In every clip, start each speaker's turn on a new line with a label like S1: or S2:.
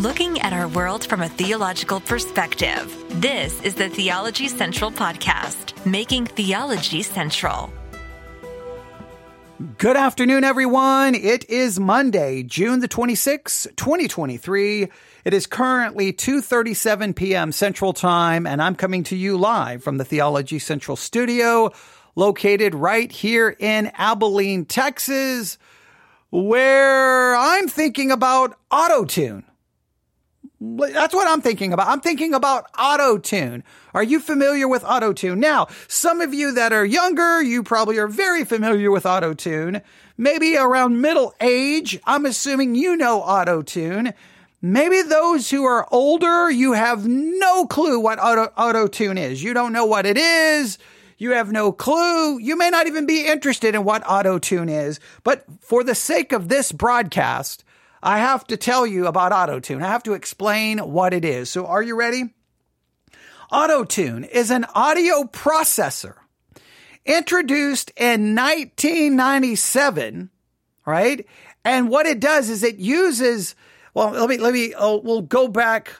S1: looking at our world from a theological perspective. This is the Theology Central Podcast, making theology central.
S2: Good afternoon, everyone. It is Monday, June the 26th, 2023. It is currently 2.37 p.m. Central Time, and I'm coming to you live from the Theology Central studio, located right here in Abilene, Texas, where I'm thinking about auto-tune. That's what I'm thinking about. I'm thinking about auto tune. Are you familiar with auto tune? Now, some of you that are younger, you probably are very familiar with auto tune. Maybe around middle age, I'm assuming you know auto tune. Maybe those who are older, you have no clue what auto tune is. You don't know what it is. You have no clue. You may not even be interested in what auto tune is. But for the sake of this broadcast, I have to tell you about AutoTune. I have to explain what it is. So are you ready? AutoTune is an audio processor introduced in 1997, right? And what it does is it uses, well, let me, let me, oh, we'll go back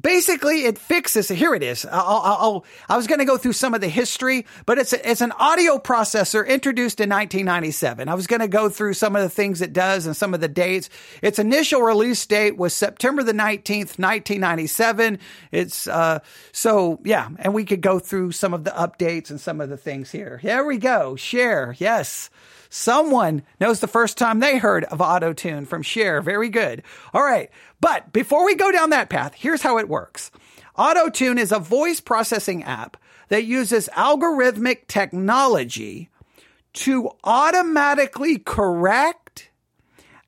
S2: basically it fixes here it is. I'll, I'll, i was going to go through some of the history but it's a, it's an audio processor introduced in 1997 i was going to go through some of the things it does and some of the dates. Its initial release date was september the 19th 1997 it's uh so yeah and we could go through some of the updates and some of the things here. Here we go. Cher. Yes Someone knows the first time they heard of auto tune from Cher. Very good. All right. But before we go down that path, here's how it works. Auto tune is a voice processing app that uses algorithmic technology to automatically correct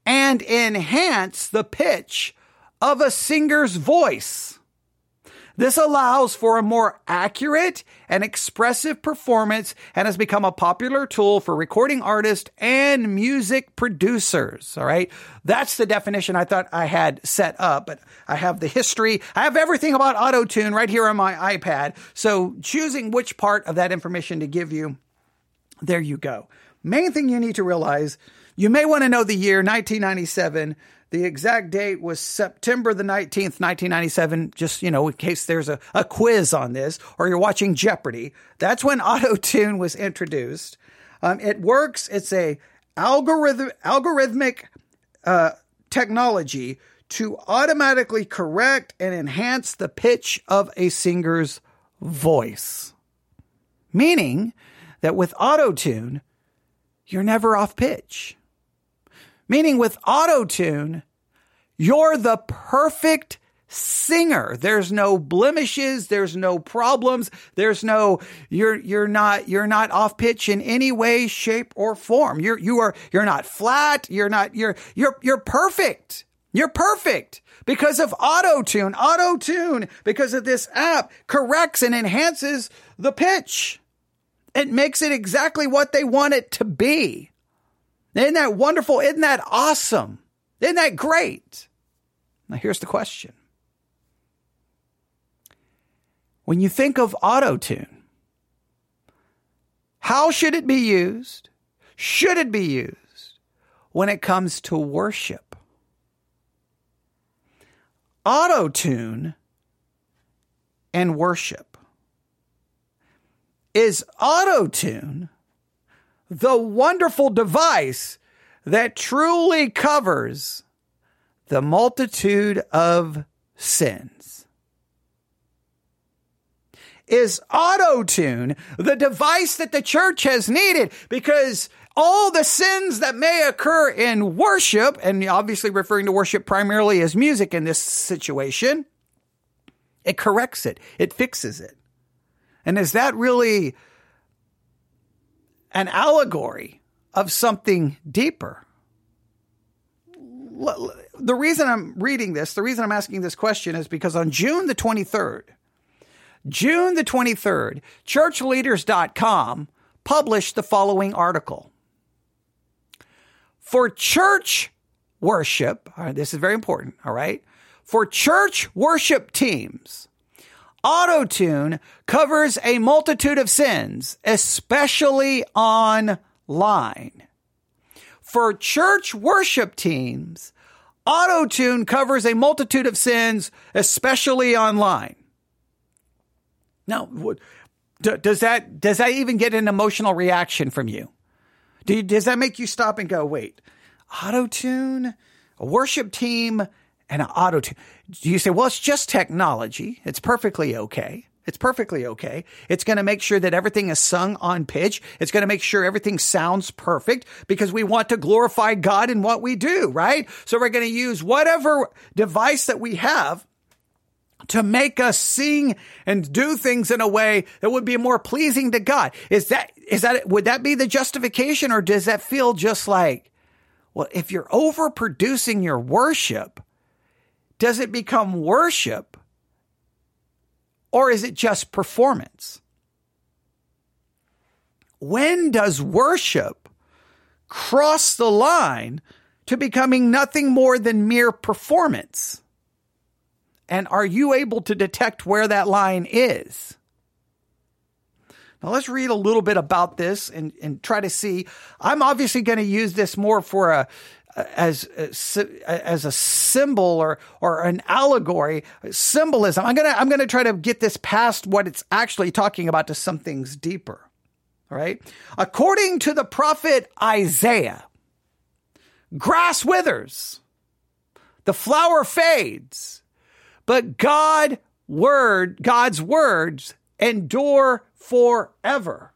S2: and enhance the pitch of a singer's voice. This allows for a more accurate and expressive performance and has become a popular tool for recording artists and music producers. All right. That's the definition I thought I had set up, but I have the history. I have everything about auto tune right here on my iPad. So choosing which part of that information to give you, there you go. Main thing you need to realize, you may want to know the year 1997 the exact date was September the 19th, 1997, just, you know, in case there's a, a quiz on this or you're watching Jeopardy. That's when auto tune was introduced. Um, it works. It's a algorithm, algorithmic, uh, technology to automatically correct and enhance the pitch of a singer's voice. Meaning that with auto tune, you're never off pitch. Meaning with auto tune, you're the perfect singer. There's no blemishes. There's no problems. There's no, you're, you're not, you're not off pitch in any way, shape or form. You're, you are, you're not flat. You're not, you're, you're, you're perfect. You're perfect because of auto tune. Auto tune, because of this app, corrects and enhances the pitch. It makes it exactly what they want it to be. Isn't that wonderful? Isn't that awesome? Isn't that great? Now, here's the question. When you think of auto tune, how should it be used? Should it be used when it comes to worship? Auto tune and worship. Is auto tune the wonderful device that truly covers the multitude of sins. Is auto tune the device that the church has needed? Because all the sins that may occur in worship, and obviously referring to worship primarily as music in this situation, it corrects it, it fixes it. And is that really an allegory of something deeper. The reason I'm reading this, the reason I'm asking this question is because on June the 23rd, June the 23rd, churchleaders.com published the following article. For church worship, uh, this is very important, all right? For church worship teams, Autotune covers a multitude of sins, especially online. For church worship teams, Auto tune covers a multitude of sins, especially online. Now, does that does that even get an emotional reaction from you? you does that make you stop and go, wait, auto tune, a worship team, and an auto tune? You say, well, it's just technology. It's perfectly okay. It's perfectly okay. It's going to make sure that everything is sung on pitch. It's going to make sure everything sounds perfect because we want to glorify God in what we do, right? So we're going to use whatever device that we have to make us sing and do things in a way that would be more pleasing to God. Is that, is that, would that be the justification or does that feel just like, well, if you're overproducing your worship, does it become worship or is it just performance? When does worship cross the line to becoming nothing more than mere performance? And are you able to detect where that line is? Now let's read a little bit about this and, and try to see. I'm obviously going to use this more for a, as uh, as a symbol or or an allegory symbolism. I'm going to i'm going to try to get this past what it's actually talking about to some things deeper all right? According to the prophet isaiah grass withers the flower fades but god word god's words endure forever.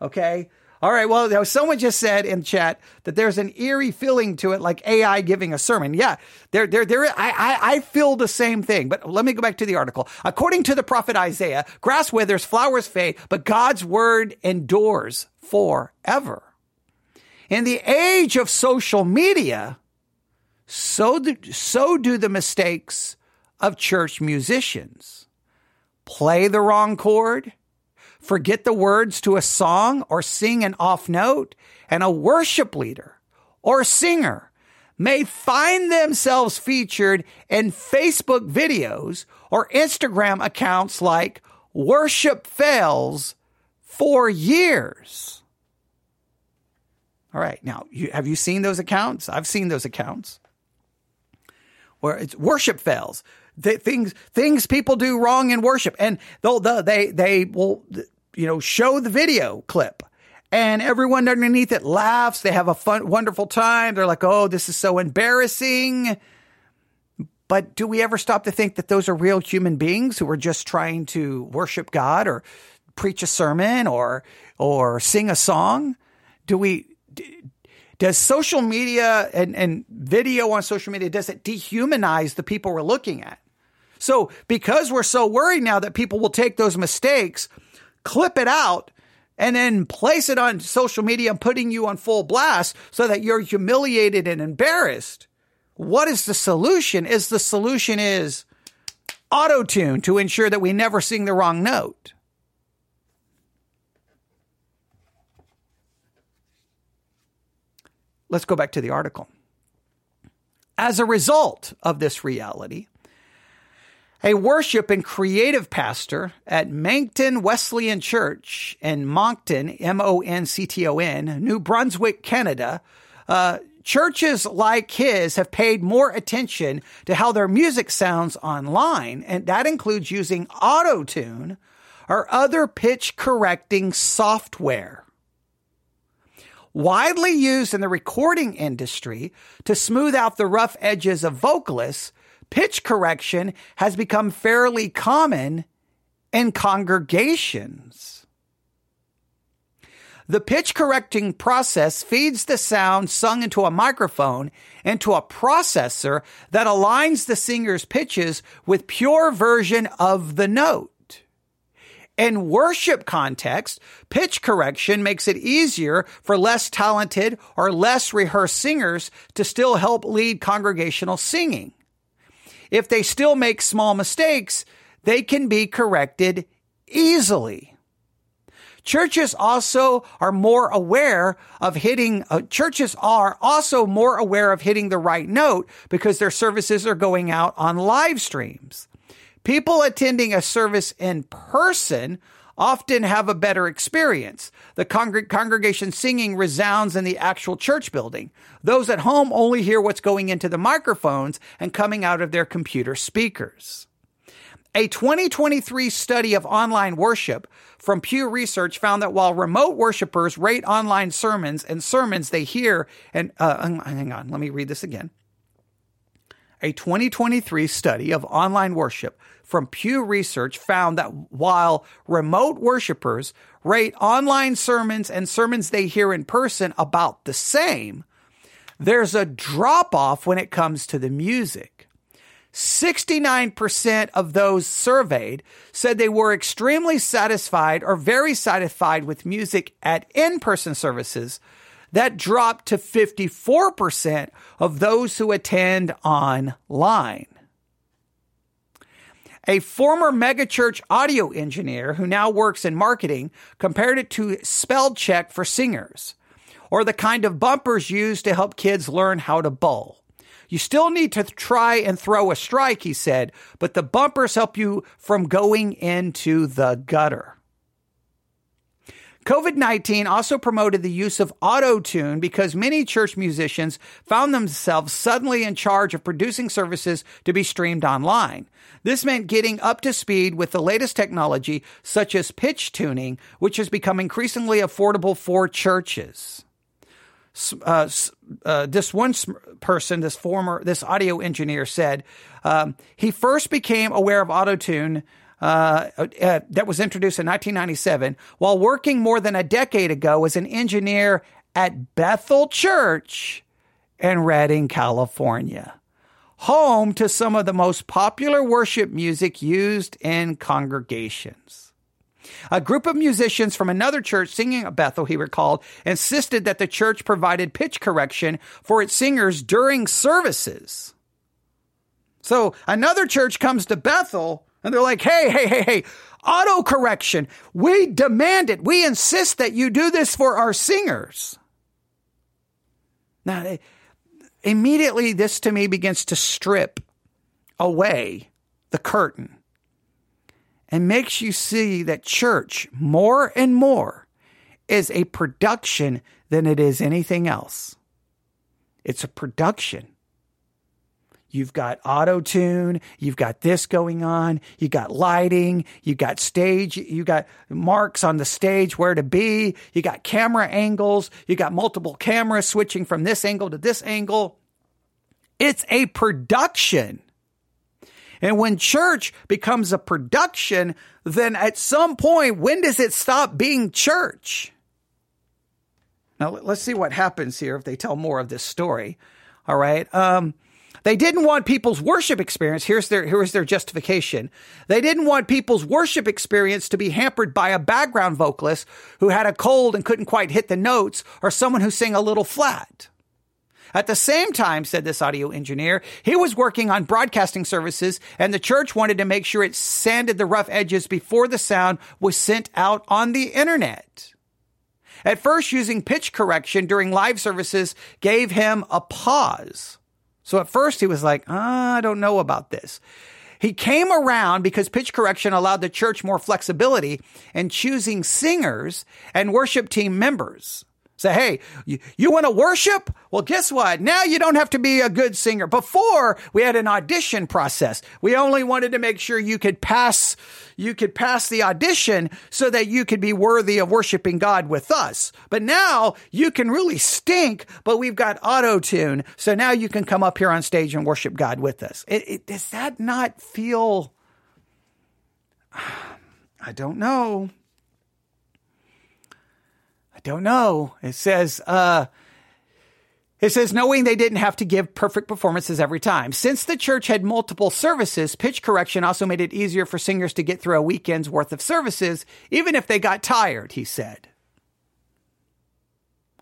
S2: Okay all right. Well, someone just said in chat that there's an eerie feeling to it, like AI giving a sermon. Yeah, there, there, there. I, I, I feel the same thing. But let me go back to the article. According to the prophet Isaiah, grass withers, flowers fade, but God's word endures forever. In the age of social media, so do, so do the mistakes of church musicians. Play the wrong chord forget the words to a song or sing an off note, and a worship leader or singer may find themselves featured in Facebook videos or Instagram accounts like Worship Fails for years. All right, now you, have you seen those accounts? I've seen those accounts where it's worship fails. The things things people do wrong in worship, and they'll, they they will you know, show the video clip and everyone underneath it laughs. They have a fun, wonderful time. They're like, oh, this is so embarrassing. But do we ever stop to think that those are real human beings who are just trying to worship God or preach a sermon or, or sing a song? Do we, does social media and, and video on social media, does it dehumanize the people we're looking at? So because we're so worried now that people will take those mistakes clip it out and then place it on social media and putting you on full blast so that you're humiliated and embarrassed. What is the solution? Is the solution is auto tune to ensure that we never sing the wrong note. Let's go back to the article. As a result of this reality, a worship and creative pastor at Moncton Wesleyan Church in Moncton, M O N C T O N, New Brunswick, Canada. Uh, churches like his have paid more attention to how their music sounds online, and that includes using auto tune or other pitch correcting software. Widely used in the recording industry to smooth out the rough edges of vocalists, pitch correction has become fairly common in congregations. The pitch correcting process feeds the sound sung into a microphone into a processor that aligns the singer's pitches with pure version of the note. In worship context, pitch correction makes it easier for less talented or less rehearsed singers to still help lead congregational singing if they still make small mistakes, they can be corrected easily. Churches also are more aware of hitting, uh, churches are also more aware of hitting the right note because their services are going out on live streams. People attending a service in person often have a better experience. The congr- congregation singing resounds in the actual church building. Those at home only hear what's going into the microphones and coming out of their computer speakers. A 2023 study of online worship from Pew Research found that while remote worshipers rate online sermons and sermons they hear, and uh, hang on, let me read this again. A 2023 study of online worship from Pew Research found that while remote worshipers rate online sermons and sermons they hear in person about the same, there's a drop off when it comes to the music. 69% of those surveyed said they were extremely satisfied or very satisfied with music at in-person services. That dropped to 54% of those who attend online. A former megachurch audio engineer who now works in marketing compared it to spell check for singers or the kind of bumpers used to help kids learn how to bowl. You still need to try and throw a strike, he said, but the bumpers help you from going into the gutter. COVID 19 also promoted the use of auto tune because many church musicians found themselves suddenly in charge of producing services to be streamed online. This meant getting up to speed with the latest technology, such as pitch tuning, which has become increasingly affordable for churches uh, uh, this one person, this former, this audio engineer said um, he first became aware of autotune uh, uh, that was introduced in 1997 while working more than a decade ago as an engineer at Bethel Church in Redding, California, home to some of the most popular worship music used in congregations. A group of musicians from another church singing at Bethel, he recalled, insisted that the church provided pitch correction for its singers during services. So another church comes to Bethel and they're like, hey, hey, hey, hey, auto correction. We demand it. We insist that you do this for our singers. Now, eh, immediately, this to me begins to strip away the curtain and makes you see that church more and more is a production than it is anything else. It's a production. You've got auto tune. You've got this going on. You got lighting. You got stage. You got marks on the stage where to be. You got camera angles. You got multiple cameras switching from this angle to this angle. It's a production. And when church becomes a production, then at some point, when does it stop being church? Now, let's see what happens here if they tell more of this story. All right. Um, they didn't want people's worship experience. Here's their, here's their justification. They didn't want people's worship experience to be hampered by a background vocalist who had a cold and couldn't quite hit the notes or someone who sang a little flat. At the same time, said this audio engineer, he was working on broadcasting services and the church wanted to make sure it sanded the rough edges before the sound was sent out on the internet. At first, using pitch correction during live services gave him a pause. So at first he was like, oh, I don't know about this. He came around because pitch correction allowed the church more flexibility in choosing singers and worship team members. Say, hey, you, you want to worship? Well, guess what? Now you don't have to be a good singer. Before we had an audition process. We only wanted to make sure you could pass, you could pass the audition so that you could be worthy of worshiping God with us. But now you can really stink, but we've got auto tune. So now you can come up here on stage and worship God with us. It, it, does that not feel, I don't know don't know. It says, uh, it says, knowing they didn't have to give perfect performances every time. Since the church had multiple services, pitch correction also made it easier for singers to get through a weekend's worth of services, even if they got tired, he said.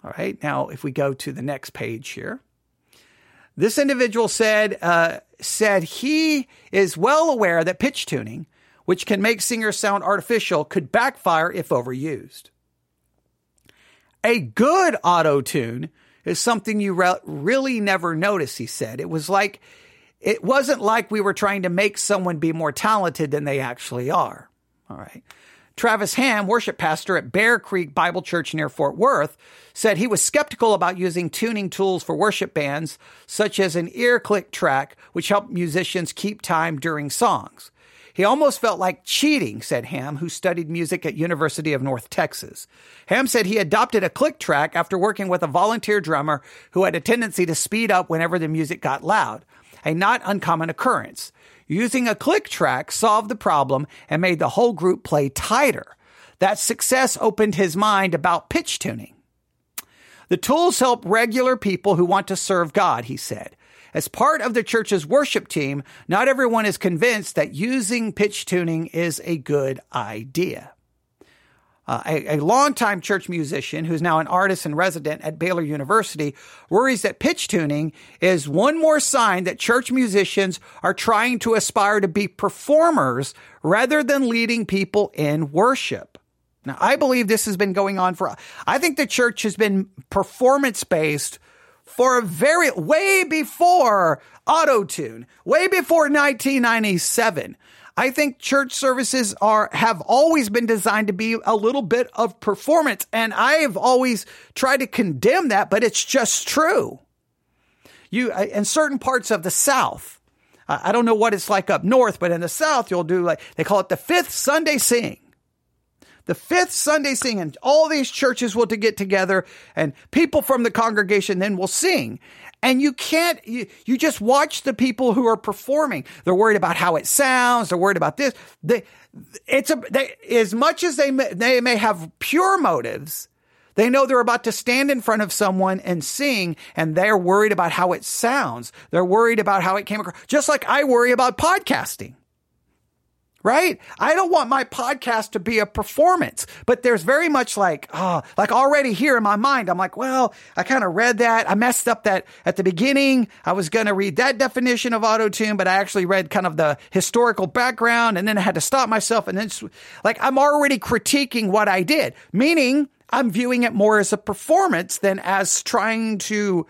S2: All right, now if we go to the next page here. This individual said, uh, said he is well aware that pitch tuning, which can make singers sound artificial, could backfire if overused. A good auto tune is something you re- really never notice, he said. It was like, it wasn't like we were trying to make someone be more talented than they actually are. All right. Travis Ham, worship pastor at Bear Creek Bible Church near Fort Worth, said he was skeptical about using tuning tools for worship bands, such as an ear click track, which helped musicians keep time during songs. He almost felt like cheating, said Ham, who studied music at University of North Texas. Ham said he adopted a click track after working with a volunteer drummer who had a tendency to speed up whenever the music got loud, a not uncommon occurrence. Using a click track solved the problem and made the whole group play tighter. That success opened his mind about pitch tuning. The tools help regular people who want to serve God, he said. As part of the church's worship team, not everyone is convinced that using pitch tuning is a good idea. Uh, a, a longtime church musician who's now an artist and resident at Baylor University worries that pitch tuning is one more sign that church musicians are trying to aspire to be performers rather than leading people in worship. Now, I believe this has been going on for, I think the church has been performance based for a very, way before auto tune, way before 1997. I think church services are have always been designed to be a little bit of performance and I've always tried to condemn that but it's just true. You in certain parts of the south I don't know what it's like up north but in the south you'll do like they call it the fifth Sunday sing. The fifth Sunday sing and all these churches will to get together and people from the congregation then will sing and you can't, you, you just watch the people who are performing. They're worried about how it sounds. They're worried about this. They, it's a, they, as much as they may, they may have pure motives, they know they're about to stand in front of someone and sing, and they're worried about how it sounds. They're worried about how it came across. Just like I worry about podcasting right? I don't want my podcast to be a performance, but there's very much like, ah, oh, like already here in my mind, I'm like, well, I kind of read that. I messed up that at the beginning. I was going to read that definition of auto tune, but I actually read kind of the historical background and then I had to stop myself. And then like, I'm already critiquing what I did, meaning I'm viewing it more as a performance than as trying to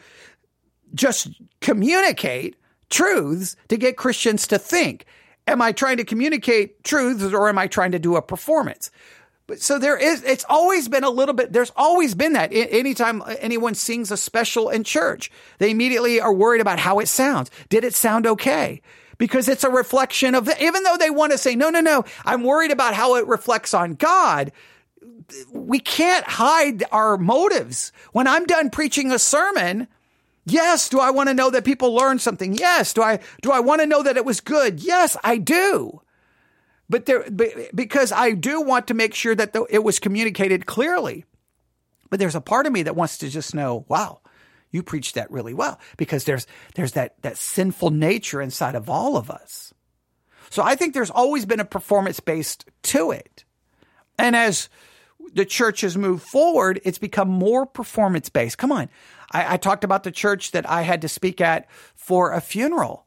S2: just communicate truths to get Christians to think. Am I trying to communicate truths or am I trying to do a performance? But so there is, it's always been a little bit, there's always been that. Anytime anyone sings a special in church, they immediately are worried about how it sounds. Did it sound okay? Because it's a reflection of, even though they want to say, no, no, no, I'm worried about how it reflects on God. We can't hide our motives. When I'm done preaching a sermon, Yes. Do I want to know that people learned something? Yes. Do I, do I want to know that it was good? Yes, I do. But there, because I do want to make sure that it was communicated clearly. But there's a part of me that wants to just know, wow, you preached that really well because there's, there's that, that sinful nature inside of all of us. So I think there's always been a performance based to it. And as the church has moved forward, it's become more performance based. Come on. I, I talked about the church that I had to speak at for a funeral.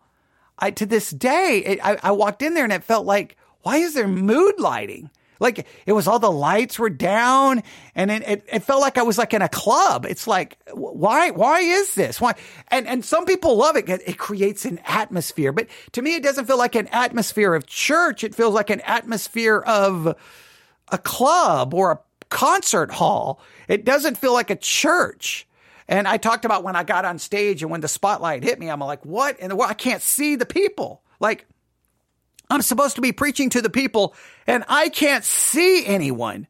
S2: I, to this day, it, I, I walked in there and it felt like, why is there mood lighting? Like it was all the lights were down and it, it, it, felt like I was like in a club. It's like, why, why is this? Why? And, and some people love it. It creates an atmosphere, but to me, it doesn't feel like an atmosphere of church. It feels like an atmosphere of a club or a concert hall. It doesn't feel like a church. And I talked about when I got on stage and when the spotlight hit me, I'm like, what in the world? I can't see the people. Like, I'm supposed to be preaching to the people and I can't see anyone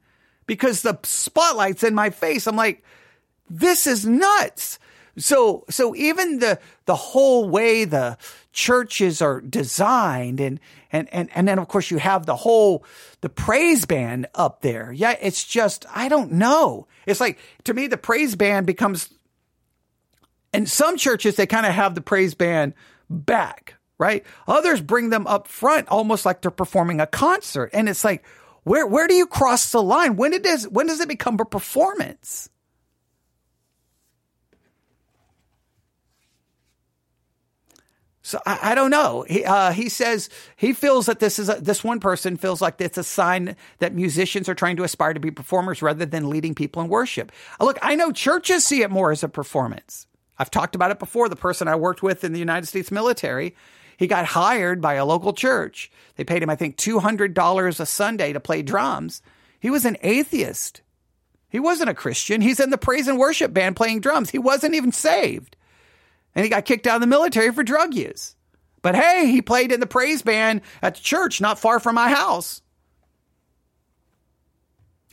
S2: because the spotlight's in my face. I'm like, this is nuts. So, so even the, the whole way the churches are designed and, and, and, and then of course you have the whole, the praise band up there. Yeah. It's just, I don't know. It's like, to me, the praise band becomes and some churches, they kind of have the praise band back, right? Others bring them up front almost like they're performing a concert. And it's like, where, where do you cross the line? When, it does, when does it become a performance? So I, I, don't know. He, uh, he says he feels that this is a, this one person feels like it's a sign that musicians are trying to aspire to be performers rather than leading people in worship. Look, I know churches see it more as a performance. I've talked about it before. The person I worked with in the United States military, he got hired by a local church. They paid him, I think, $200 a Sunday to play drums. He was an atheist. He wasn't a Christian. He's in the praise and worship band playing drums. He wasn't even saved. And he got kicked out of the military for drug use. But hey, he played in the praise band at the church not far from my house.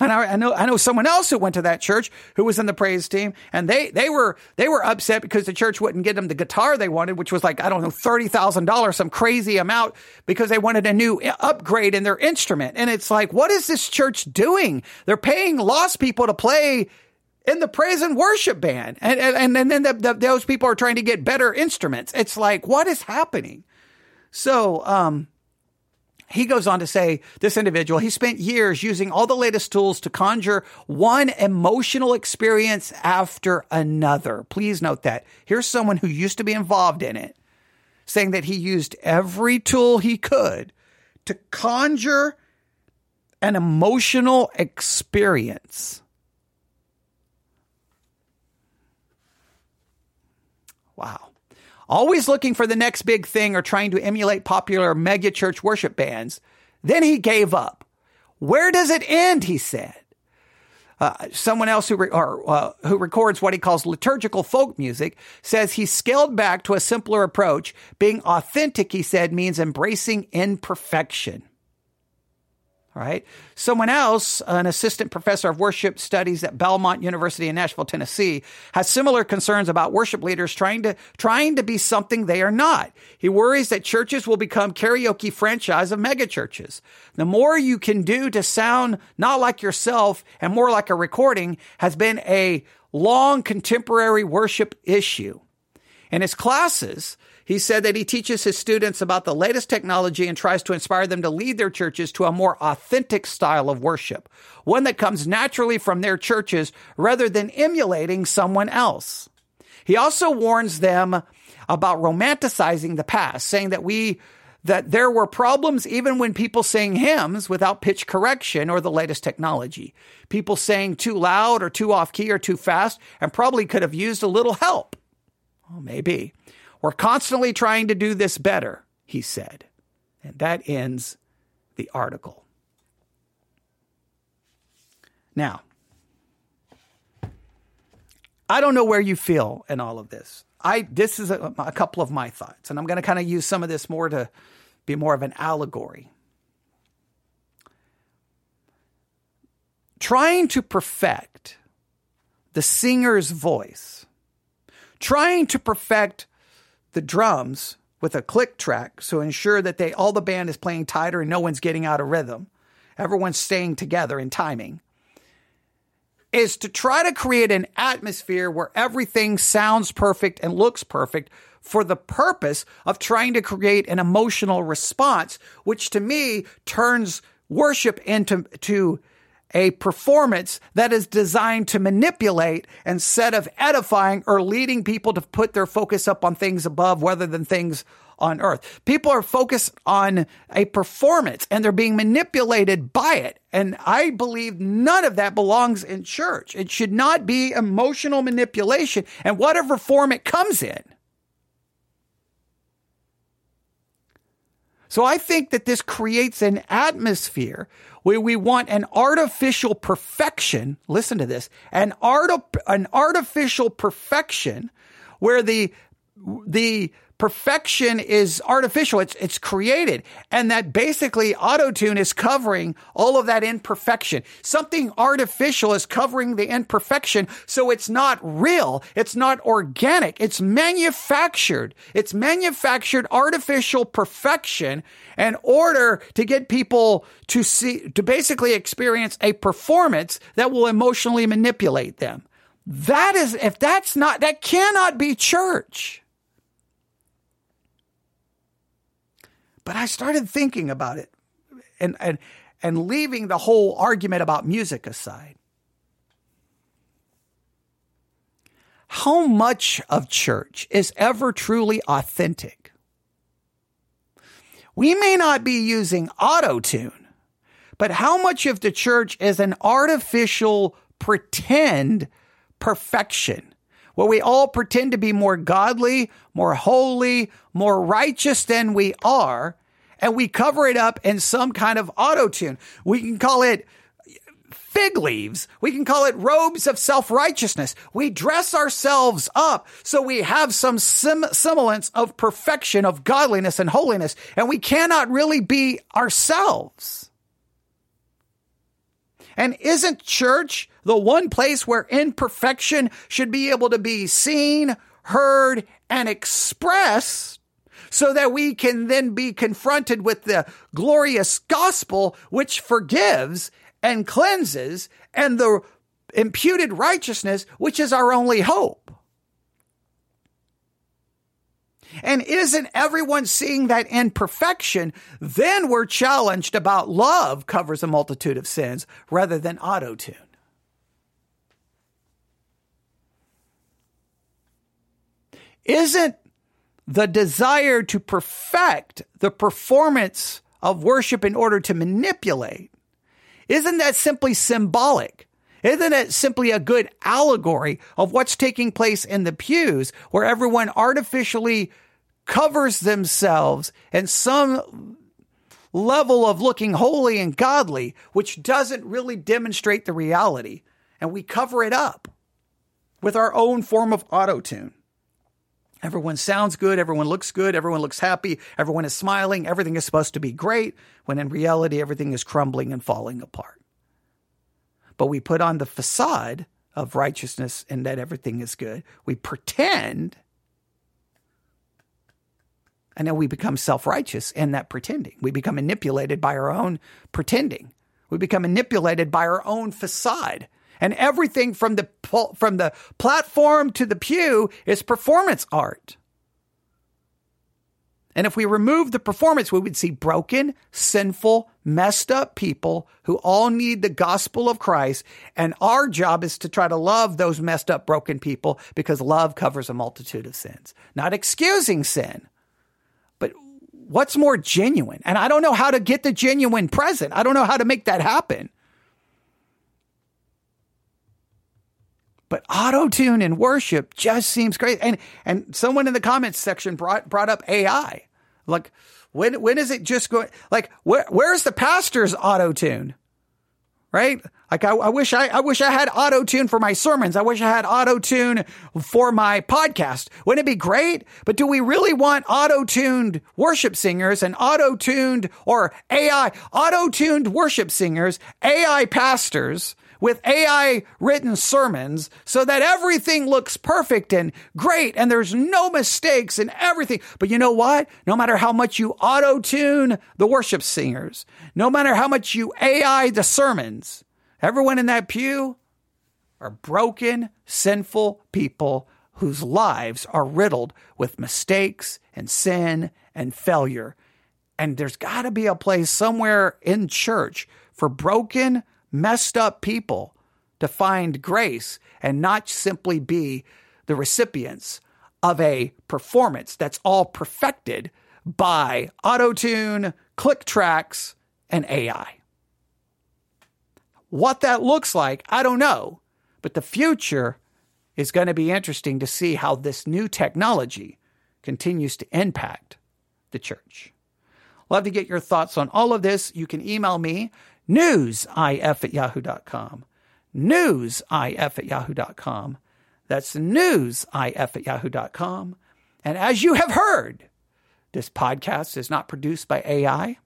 S2: And I, I, know I know someone else who went to that church who was in the praise team, and they they were they were upset because the church wouldn't give them the guitar they wanted, which was like I don't know thirty thousand dollars, some crazy amount, because they wanted a new upgrade in their instrument. And it's like, what is this church doing? They're paying lost people to play in the praise and worship band, and and and then the, the, those people are trying to get better instruments. It's like, what is happening? So, um, he goes on to say, this individual, he spent years using all the latest tools to conjure one emotional experience after another. Please note that. Here's someone who used to be involved in it saying that he used every tool he could to conjure an emotional experience. Wow always looking for the next big thing or trying to emulate popular megachurch worship bands. Then he gave up. Where does it end? He said. Uh, someone else who re- or, uh, who records what he calls liturgical folk music says he scaled back to a simpler approach. Being authentic, he said, means embracing imperfection right? Someone else, an assistant professor of worship studies at Belmont University in Nashville, Tennessee, has similar concerns about worship leaders trying to trying to be something they are not. He worries that churches will become karaoke franchise of megachurches. The more you can do to sound not like yourself and more like a recording has been a long contemporary worship issue. In his classes, he said that he teaches his students about the latest technology and tries to inspire them to lead their churches to a more authentic style of worship, one that comes naturally from their churches rather than emulating someone else. He also warns them about romanticizing the past, saying that we that there were problems even when people sang hymns without pitch correction or the latest technology. People sang too loud or too off key or too fast and probably could have used a little help. Well, maybe. We're constantly trying to do this better, he said. And that ends the article. Now, I don't know where you feel in all of this. I this is a, a couple of my thoughts, and I'm going to kind of use some of this more to be more of an allegory. Trying to perfect the singer's voice, trying to perfect the drums with a click track so ensure that they all the band is playing tighter and no one's getting out of rhythm. Everyone's staying together in timing. Is to try to create an atmosphere where everything sounds perfect and looks perfect for the purpose of trying to create an emotional response, which to me turns worship into to a performance that is designed to manipulate instead of edifying or leading people to put their focus up on things above rather than things on earth. People are focused on a performance and they're being manipulated by it. And I believe none of that belongs in church. It should not be emotional manipulation and whatever form it comes in. So I think that this creates an atmosphere where we want an artificial perfection. Listen to this, an art, an artificial perfection where the, the perfection is artificial. It's, it's created. And that basically autotune is covering all of that imperfection. Something artificial is covering the imperfection. So it's not real. It's not organic. It's manufactured. It's manufactured artificial perfection in order to get people to see, to basically experience a performance that will emotionally manipulate them. That is, if that's not, that cannot be church. But I started thinking about it and, and, and leaving the whole argument about music aside. How much of church is ever truly authentic? We may not be using auto tune, but how much of the church is an artificial pretend perfection? Where we all pretend to be more godly, more holy, more righteous than we are, and we cover it up in some kind of auto tune. We can call it fig leaves. We can call it robes of self-righteousness. We dress ourselves up so we have some sim- semblance of perfection, of godliness and holiness, and we cannot really be ourselves. And isn't church the one place where imperfection should be able to be seen, heard, and expressed so that we can then be confronted with the glorious gospel which forgives and cleanses and the imputed righteousness which is our only hope. And isn't everyone seeing that imperfection? Then we're challenged about love covers a multitude of sins rather than auto tune. Isn't the desire to perfect the performance of worship in order to manipulate, isn't that simply symbolic? Isn't it simply a good allegory of what's taking place in the pews where everyone artificially covers themselves in some level of looking holy and godly, which doesn't really demonstrate the reality. And we cover it up with our own form of auto tune. Everyone sounds good. Everyone looks good. Everyone looks happy. Everyone is smiling. Everything is supposed to be great when in reality, everything is crumbling and falling apart. But we put on the facade of righteousness and that everything is good. We pretend and then we become self righteous in that pretending. We become manipulated by our own pretending. We become manipulated by our own facade and everything from the from the platform to the pew is performance art. And if we remove the performance, we would see broken, sinful, messed up people who all need the gospel of Christ. And our job is to try to love those messed up, broken people because love covers a multitude of sins. Not excusing sin, but what's more genuine? And I don't know how to get the genuine present. I don't know how to make that happen. But auto tune in worship just seems crazy. And and someone in the comments section brought brought up AI. Like when when is it just going? Like where where's the pastor's auto tune? Right? Like I, I wish I I wish I had auto tune for my sermons. I wish I had auto tune for my podcast. Wouldn't it be great? But do we really want auto tuned worship singers and auto tuned or AI auto tuned worship singers, AI pastors? With AI written sermons so that everything looks perfect and great and there's no mistakes and everything. But you know what? No matter how much you auto tune the worship singers, no matter how much you AI the sermons, everyone in that pew are broken, sinful people whose lives are riddled with mistakes and sin and failure. And there's got to be a place somewhere in church for broken, messed up people to find grace and not simply be the recipients of a performance that's all perfected by auto tune, click tracks, and AI. What that looks like, I don't know, but the future is going to be interesting to see how this new technology continues to impact the church. Love to get your thoughts on all of this. You can email me newsif at yahoo.com. Newsif at yahoo.com. That's newsif at yahoo.com. And as you have heard, this podcast is not produced by AI.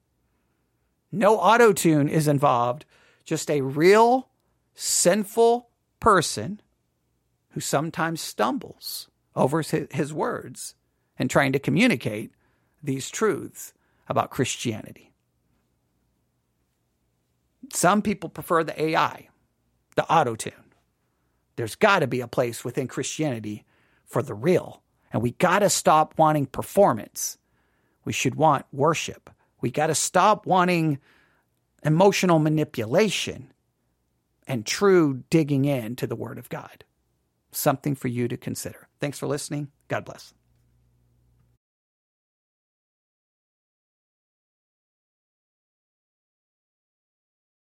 S2: No auto tune is involved, just a real sinful person who sometimes stumbles over his words and trying to communicate these truths about Christianity. Some people prefer the AI, the auto tune. There's got to be a place within Christianity for the real. And we got to stop wanting performance. We should want worship. We got to stop wanting emotional manipulation and true digging in to the Word of God. Something for you to consider. Thanks for listening. God bless.